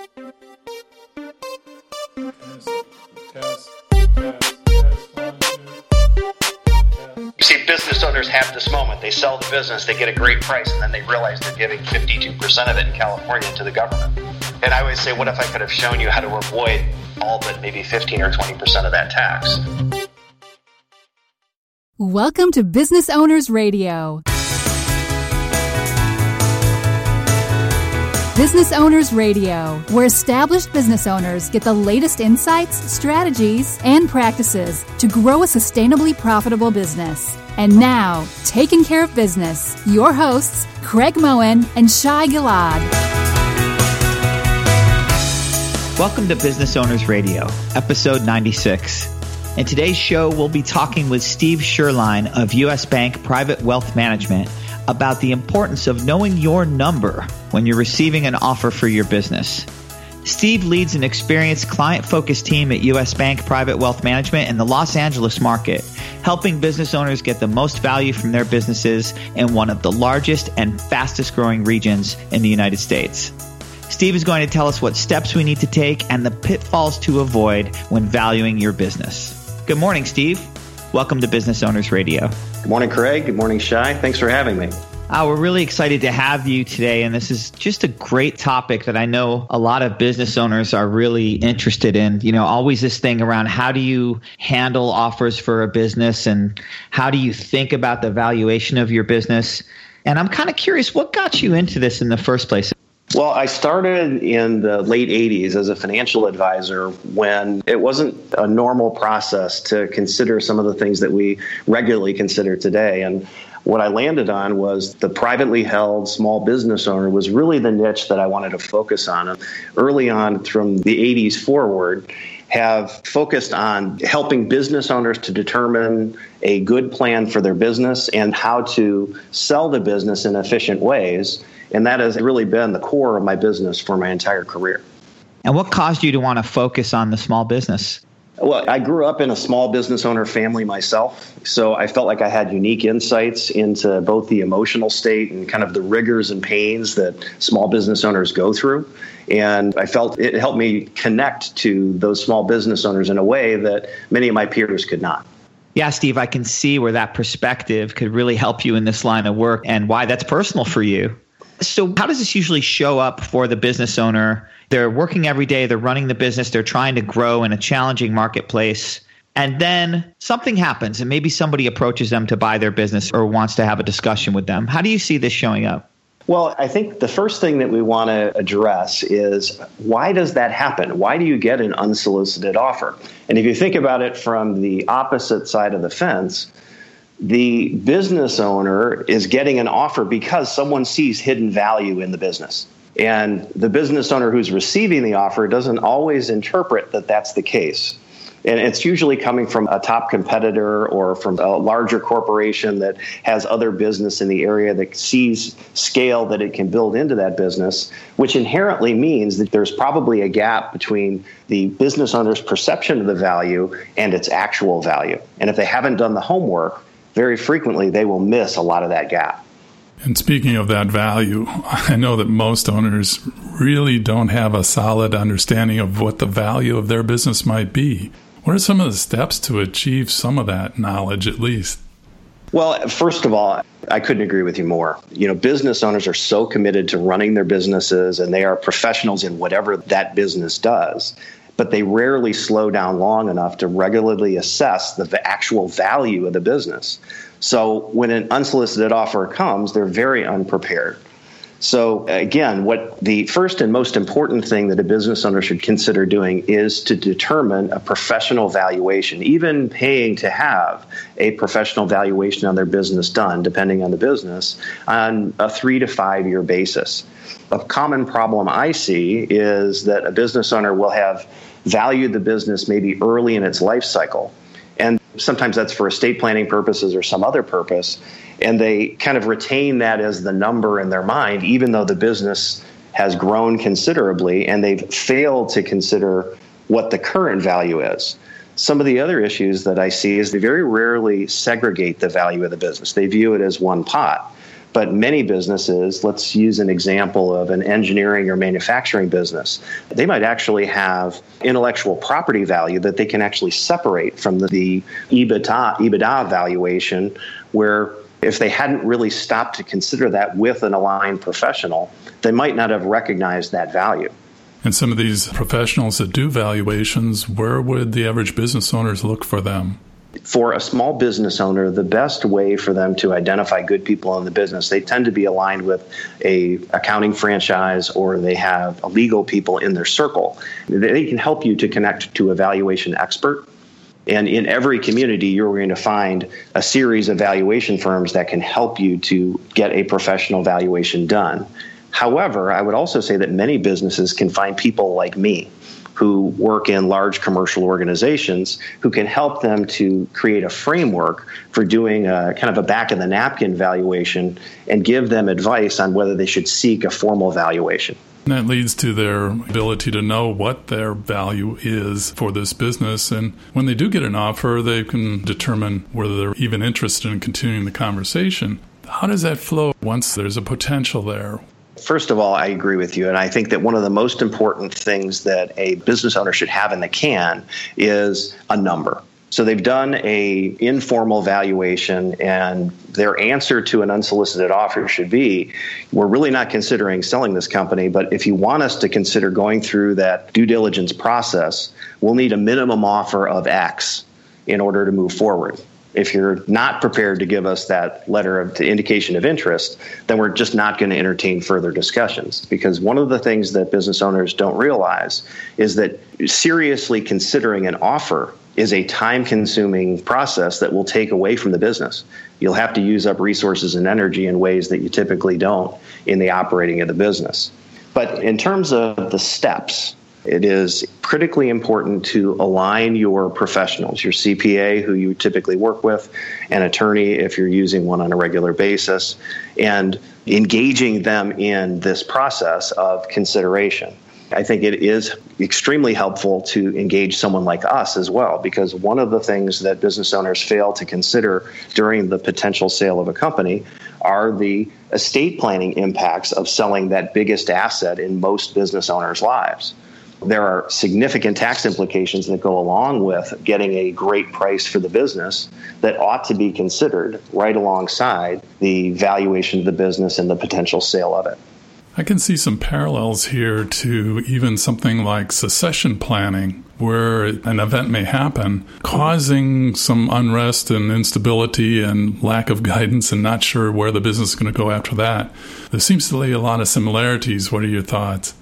You see, business owners have this moment. They sell the business, they get a great price, and then they realize they're giving 52% of it in California to the government. And I always say, what if I could have shown you how to avoid all but maybe 15 or 20% of that tax? Welcome to Business Owners Radio. Business Owners Radio, where established business owners get the latest insights, strategies, and practices to grow a sustainably profitable business. And now, taking care of business, your hosts, Craig Moen and Shai Gilad. Welcome to Business Owners Radio, episode 96. In today's show, we'll be talking with Steve Sherline of US Bank Private Wealth Management about the importance of knowing your number when you're receiving an offer for your business. Steve leads an experienced client focused team at US Bank Private Wealth Management in the Los Angeles market, helping business owners get the most value from their businesses in one of the largest and fastest growing regions in the United States. Steve is going to tell us what steps we need to take and the pitfalls to avoid when valuing your business. Good morning, Steve. Welcome to Business Owners Radio. Good morning, Craig. Good morning, Shai. Thanks for having me. Uh, we're really excited to have you today, and this is just a great topic that I know a lot of business owners are really interested in. You know, always this thing around how do you handle offers for a business and how do you think about the valuation of your business? And I'm kind of curious, what got you into this in the first place? Well, I started in the late 80s as a financial advisor when it wasn't a normal process to consider some of the things that we regularly consider today. And what I landed on was the privately held small business owner was really the niche that I wanted to focus on. And early on, from the 80s forward, have focused on helping business owners to determine a good plan for their business and how to sell the business in efficient ways. And that has really been the core of my business for my entire career. And what caused you to want to focus on the small business? Well, I grew up in a small business owner family myself, so I felt like I had unique insights into both the emotional state and kind of the rigors and pains that small business owners go through. And I felt it helped me connect to those small business owners in a way that many of my peers could not. Yeah, Steve, I can see where that perspective could really help you in this line of work and why that's personal for you. So, how does this usually show up for the business owner? They're working every day, they're running the business, they're trying to grow in a challenging marketplace. And then something happens, and maybe somebody approaches them to buy their business or wants to have a discussion with them. How do you see this showing up? Well, I think the first thing that we want to address is why does that happen? Why do you get an unsolicited offer? And if you think about it from the opposite side of the fence, the business owner is getting an offer because someone sees hidden value in the business. And the business owner who's receiving the offer doesn't always interpret that that's the case. And it's usually coming from a top competitor or from a larger corporation that has other business in the area that sees scale that it can build into that business, which inherently means that there's probably a gap between the business owner's perception of the value and its actual value. And if they haven't done the homework, very frequently they will miss a lot of that gap. And speaking of that value, I know that most owners really don't have a solid understanding of what the value of their business might be. What are some of the steps to achieve some of that knowledge at least? Well, first of all, I couldn't agree with you more. You know, business owners are so committed to running their businesses and they are professionals in whatever that business does but they rarely slow down long enough to regularly assess the actual value of the business. So when an unsolicited offer comes, they're very unprepared. So again, what the first and most important thing that a business owner should consider doing is to determine a professional valuation, even paying to have a professional valuation on their business done, depending on the business, on a three to five year basis. A common problem I see is that a business owner will have valued the business maybe early in its life cycle. And sometimes that's for estate planning purposes or some other purpose. And they kind of retain that as the number in their mind, even though the business has grown considerably and they've failed to consider what the current value is. Some of the other issues that I see is they very rarely segregate the value of the business. They view it as one pot. But many businesses, let's use an example of an engineering or manufacturing business, they might actually have intellectual property value that they can actually separate from the, the EBITDA, EBITDA valuation, where if they hadn't really stopped to consider that with an aligned professional, they might not have recognized that value. And some of these professionals that do valuations, where would the average business owners look for them? For a small business owner, the best way for them to identify good people in the business, they tend to be aligned with a accounting franchise or they have legal people in their circle. They can help you to connect to a valuation expert. And in every community, you're going to find a series of valuation firms that can help you to get a professional valuation done. However, I would also say that many businesses can find people like me who work in large commercial organizations who can help them to create a framework for doing a kind of a back of the napkin valuation and give them advice on whether they should seek a formal valuation. And that leads to their ability to know what their value is for this business. And when they do get an offer, they can determine whether they're even interested in continuing the conversation. How does that flow once there's a potential there? First of all, I agree with you. And I think that one of the most important things that a business owner should have in the can is a number. So they've done a informal valuation and their answer to an unsolicited offer should be we're really not considering selling this company, but if you want us to consider going through that due diligence process, we'll need a minimum offer of X in order to move forward if you're not prepared to give us that letter of the indication of interest, then we're just not going to entertain further discussions. Because one of the things that business owners don't realize is that seriously considering an offer is a time consuming process that will take away from the business. You'll have to use up resources and energy in ways that you typically don't in the operating of the business. But in terms of the steps, it is critically important to align your professionals, your CPA, who you typically work with, an attorney, if you're using one on a regular basis, and engaging them in this process of consideration. I think it is extremely helpful to engage someone like us as well, because one of the things that business owners fail to consider during the potential sale of a company are the estate planning impacts of selling that biggest asset in most business owners' lives there are significant tax implications that go along with getting a great price for the business that ought to be considered right alongside the valuation of the business and the potential sale of it. I can see some parallels here to even something like secession planning, where an event may happen, causing some unrest and instability and lack of guidance and not sure where the business is going to go after that. There seems to be a lot of similarities. What are your thoughts?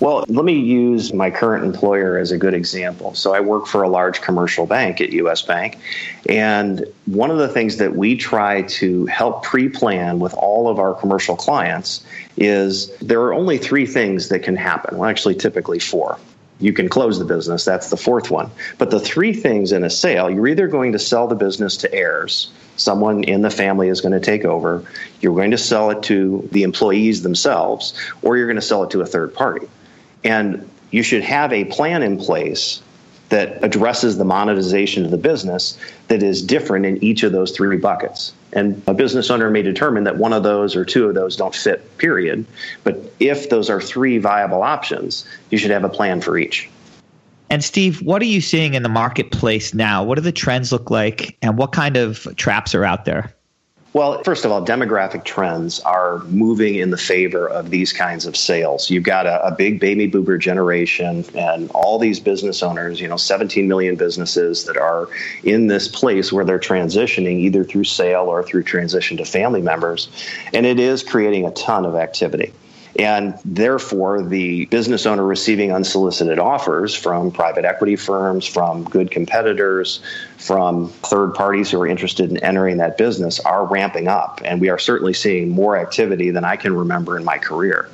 Well, let me use my current employer as a good example. So, I work for a large commercial bank at US Bank. And one of the things that we try to help pre plan with all of our commercial clients is there are only three things that can happen. Well, actually, typically four. You can close the business, that's the fourth one. But the three things in a sale you're either going to sell the business to heirs, someone in the family is going to take over, you're going to sell it to the employees themselves, or you're going to sell it to a third party. And you should have a plan in place that addresses the monetization of the business that is different in each of those three buckets. And a business owner may determine that one of those or two of those don't fit, period. But if those are three viable options, you should have a plan for each. And Steve, what are you seeing in the marketplace now? What do the trends look like, and what kind of traps are out there? Well, first of all, demographic trends are moving in the favor of these kinds of sales. You've got a, a, big baby boomer generation and all these business owners, you know, 17 million businesses that are in this place where they're transitioning either through sale or through transition to family members. And it is creating a ton of activity. And therefore, the business owner receiving unsolicited offers from private equity firms, from good competitors, from third parties who are interested in entering that business are ramping up. And we are certainly seeing more activity than I can remember in my career.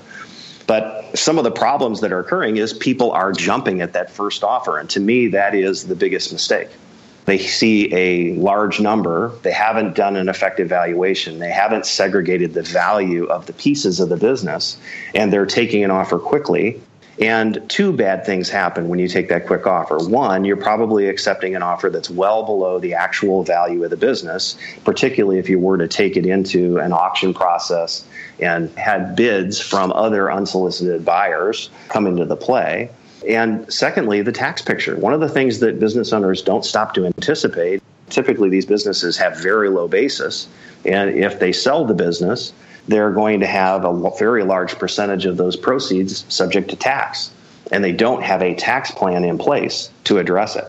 But some of the problems that are occurring is people are jumping at that first offer. And to me, that is the biggest mistake. They see a large number. They haven't done an effective valuation. They haven't segregated the value of the pieces of the business, and they're taking an offer quickly. And two bad things happen when you take that quick offer. One, you're probably accepting an offer that's well below the actual value of the business, particularly if you were to take it into an auction process and had bids from other unsolicited buyers come into the play. And secondly, the tax picture. One of the things that business owners don't stop to anticipate typically these businesses have very low basis. And if they sell the business, they're going to have a very large percentage of those proceeds subject to tax. And they don't have a tax plan in place to address it.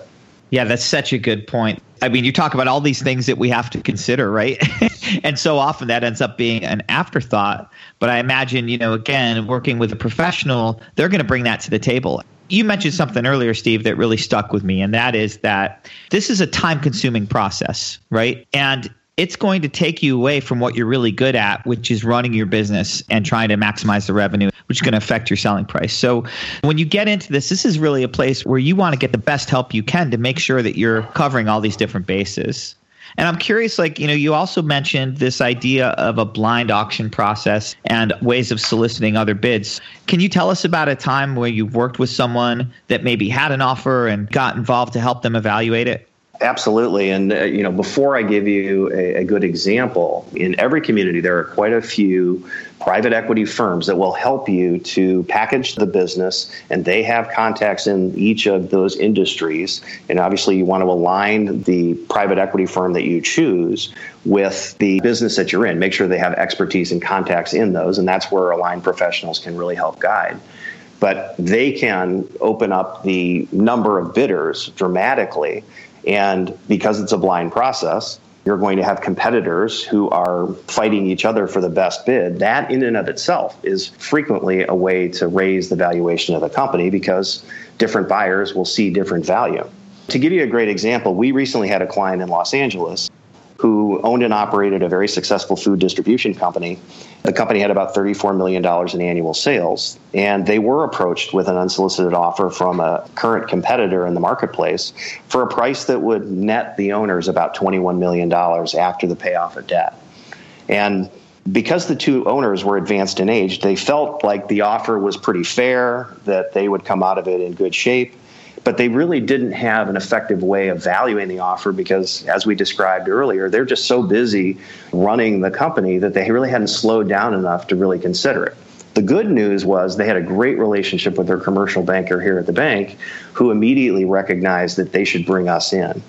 Yeah, that's such a good point. I mean, you talk about all these things that we have to consider, right? and so often that ends up being an afterthought. But I imagine, you know, again, working with a professional, they're going to bring that to the table. You mentioned something earlier, Steve, that really stuck with me, and that is that this is a time consuming process, right? And it's going to take you away from what you're really good at, which is running your business and trying to maximize the revenue, which is going to affect your selling price. So when you get into this, this is really a place where you want to get the best help you can to make sure that you're covering all these different bases. And I'm curious, like, you know, you also mentioned this idea of a blind auction process and ways of soliciting other bids. Can you tell us about a time where you've worked with someone that maybe had an offer and got involved to help them evaluate it? Absolutely. And, uh, you know, before I give you a, a, good example, in every community, there are quite a few private equity firms that will help you to package the business, and they have contacts in each of those industries. And obviously, you want to align the private equity firm that you choose with the business that you're in. Make sure they have expertise and contacts in those, and that's where aligned professionals can really help guide but they can open up the number of bidders dramatically and because it's a blind process, you're going to have competitors who are fighting each other for the best bid. That, in and of itself, is frequently a way to raise the valuation of the company because different buyers will see different value. To give you a great example, we recently had a client in Los Angeles owned and operated a very successful food distribution company. The company had about $34 million in annual sales, and they were approached with an unsolicited offer from a current competitor in the marketplace for a price that would net the owners about $21 million after the payoff of debt. And because the two owners were advanced in age, they felt like the offer was pretty fair, that they would come out of it in good shape but they really didn't have an effective way of valuing the offer because, as we described earlier, they're just so busy running the company that they really hadn't slowed down enough to really consider it. The good news was they had a great relationship with their commercial banker here at the bank who immediately recognized that they should bring us in.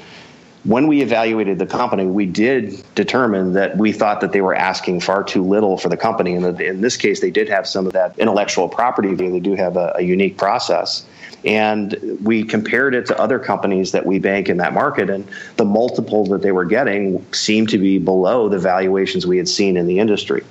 When we evaluated the company, we did determine that we thought that they were asking far too little for the company. And in this case, they did have some of that intellectual property. They do have a, a unique process. And we compared it to other companies that we bank in that market, and the multiple that they were getting seemed to be below the valuations we had seen in the industry.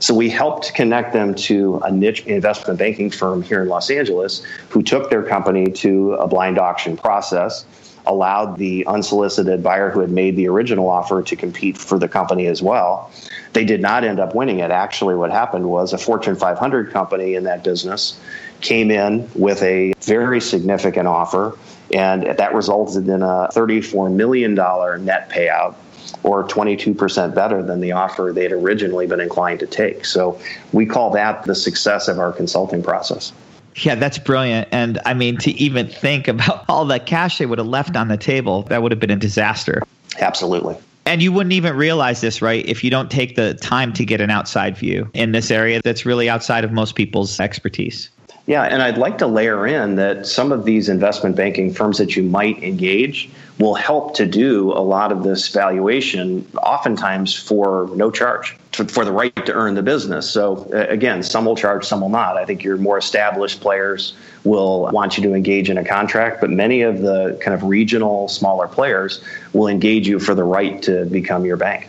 So we helped connect them to a niche investment banking firm here in Los Angeles who took their company to a blind auction process, allowed the unsolicited buyer who had made the original offer to compete for the company as well. They did not end up winning it. Actually, what happened was a Fortune 500 company in that business came in with a very significant offer, and that resulted in a $34 million net payout or 22% better than the offer they'd originally been inclined to take. So we call that the success of our consulting process. Yeah, that's brilliant. And I mean, to even think about all the cash they would have left on the table, that would have been a disaster. Absolutely. And you wouldn't even realize this, right, if you don't take the time to get an outside view in this area that's really outside of most people's expertise. Yeah, and I'd like to layer in that some of these investment banking firms that you might engage will help to do a lot of this valuation, oftentimes for no charge, for the right to earn the business. So, uh, again, some will charge, some will not. I think your more established players will want you to engage in a contract, but many of the kind of regional, smaller players will engage you for the right to become your bank.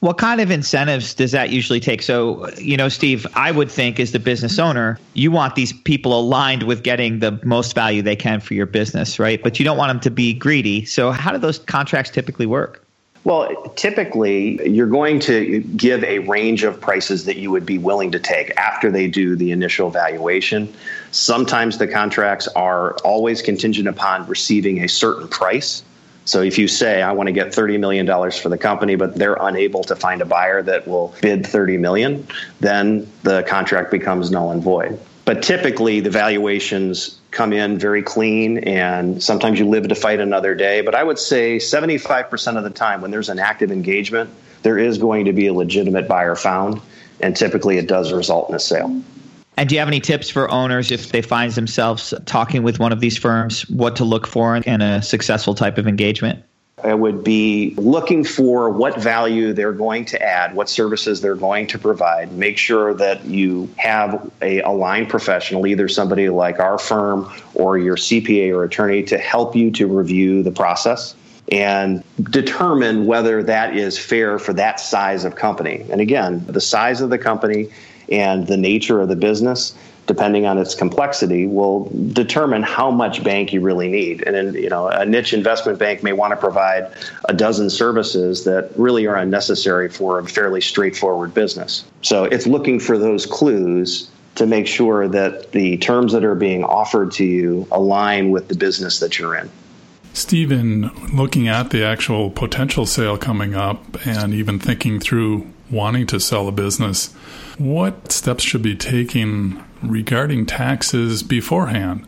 What kind of incentives does that usually take? So, you know, Steve, I would think as the business owner, you want these people aligned with getting the most value they can for your business, right? But you don't want them to be greedy. So, how do those contracts typically work? Well, typically, you're going to give a range of prices that you would be willing to take after they do the initial valuation. Sometimes the contracts are always contingent upon receiving a certain price. So if you say I want to get 30 million dollars for the company but they're unable to find a buyer that will bid 30 million, then the contract becomes null and void. But typically, the valuations come in very clean, and sometimes you live to fight another day. But I would say 75% of the time, when there's an active engagement, there is going to be a legitimate buyer found, and typically it does result in a sale. And do you have any tips for owners if they find themselves talking with one of these firms, what to look for in a successful type of engagement? I would be looking for what value they're going to add, what services they're going to provide. Make sure that you have a aligned professional, either somebody like our firm or your CPA or attorney, to help you to review the process and determine whether that is fair for that size of company. And again, the size of the company and the nature of the business depending on its complexity, will determine how much bank you really need. And you know, a niche investment bank may want to provide a dozen services that really are unnecessary for a fairly straightforward business. So it's looking for those clues to make sure that the terms that are being offered to you align with the business that you're in. Stephen, looking at the actual potential sale coming up and even thinking through wanting to sell a business, what steps should be taken regarding taxes beforehand?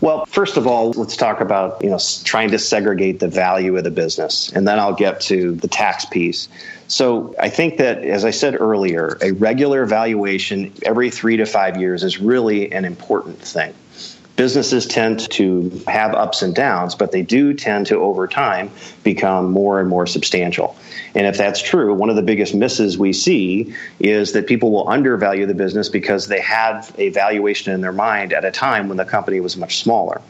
Well, first of all, let's talk about, you know, trying to segregate the value of the business, and then I'll get to the tax piece. So, I think that as I said earlier, a regular evaluation every 3 to 5 years is really an important thing businesses tend to have ups and downs, but they do tend to, over time, become more and more substantial. And if that's true, one of the biggest misses we see is that people will undervalue the business because they had a valuation in their mind at a time when the company was much smaller.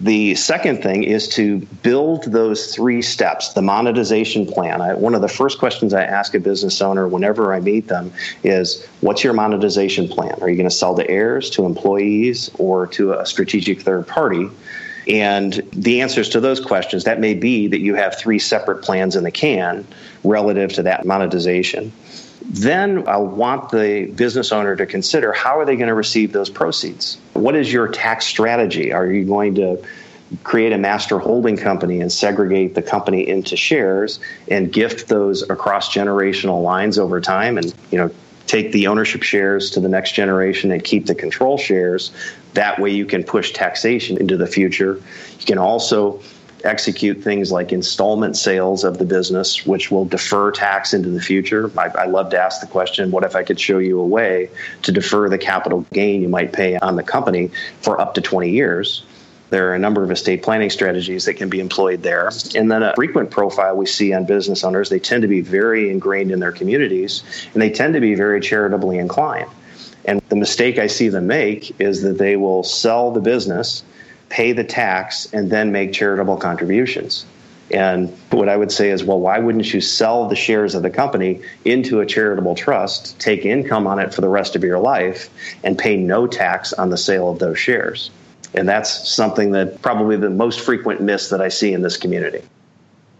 The second thing is to build those three steps, the monetization plan. I, one of the first questions I ask a business owner whenever I meet them is What's your monetization plan? Are you going to sell to heirs, to employees, or to a strategic third party? And the answers to those questions, that may be that you have three separate plans in the can relative to that monetization. Then I want the business owner to consider how are they going to receive those proceeds? What is your tax strategy? Are you going to create a master holding company and segregate the company into shares and gift those across generational lines over time and you know take the ownership shares to the next generation and keep the control shares that way you can push taxation into the future you can also execute things like installment sales of the business, which will defer tax into the future. I, I, love to ask the question what if I could show you a way to defer the capital gain you might pay on the company for up to 20 years? There are a number of estate planning strategies that can be employed there. And then a frequent profile we see on business owners, they tend to be very ingrained in their communities and they tend to be very charitably inclined. And the mistake I see them make is that they will sell the business pay the tax, and then make charitable contributions. And what I would say is, well, why wouldn't you sell the shares of the company into a charitable trust, take income on it for the rest of your life, and pay no tax on the sale of those shares? And that's something that probably the most frequent miss that I see in this community.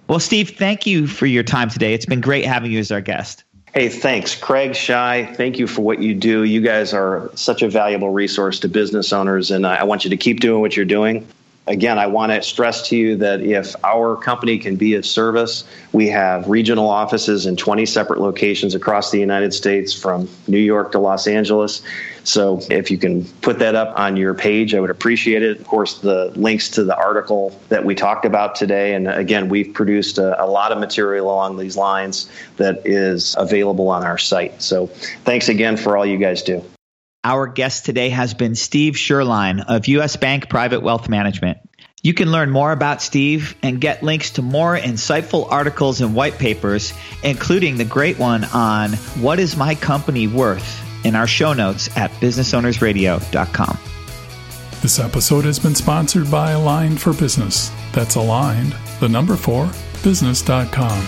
Well, Steve, thank you for your time today. It's been great having you as our guest. Hey, thanks, Craig Shai. Thank you for what you do. You guys are such a valuable resource to business owners, and I want you to keep doing what you're doing. Again, I want to stress to you that if our company can be of service, we have regional offices in 20 separate locations across the United States from New York to Los Angeles. So if you can put that up on your page, I would appreciate it. Of course, the links to the article that we talked about today. And again, we've produced a, a lot of material along these lines that is available on our site. So thanks again for all you guys do. Our guest today has been Steve Sherline of US Bank Private Wealth Management. You can learn more about Steve and get links to more insightful articles and white papers, including the great one on What is My Company Worth? in our show notes at businessownersradio.com. This episode has been sponsored by Aligned for Business. That's aligned, the number four, business.com.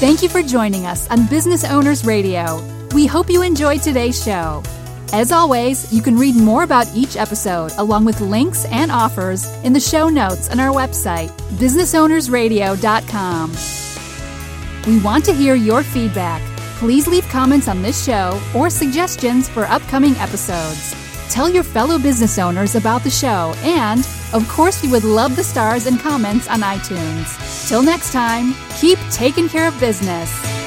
Thank you for joining us on Business Owners Radio. We hope you enjoyed today's show. As always, you can read more about each episode along with links and offers in the show notes on our website, businessownersradio.com. We want to hear your feedback Please leave comments on this show or suggestions for upcoming episodes. Tell your fellow business owners about the show, and, of course, we would love the stars and comments on iTunes. Till next time, keep taking care of business.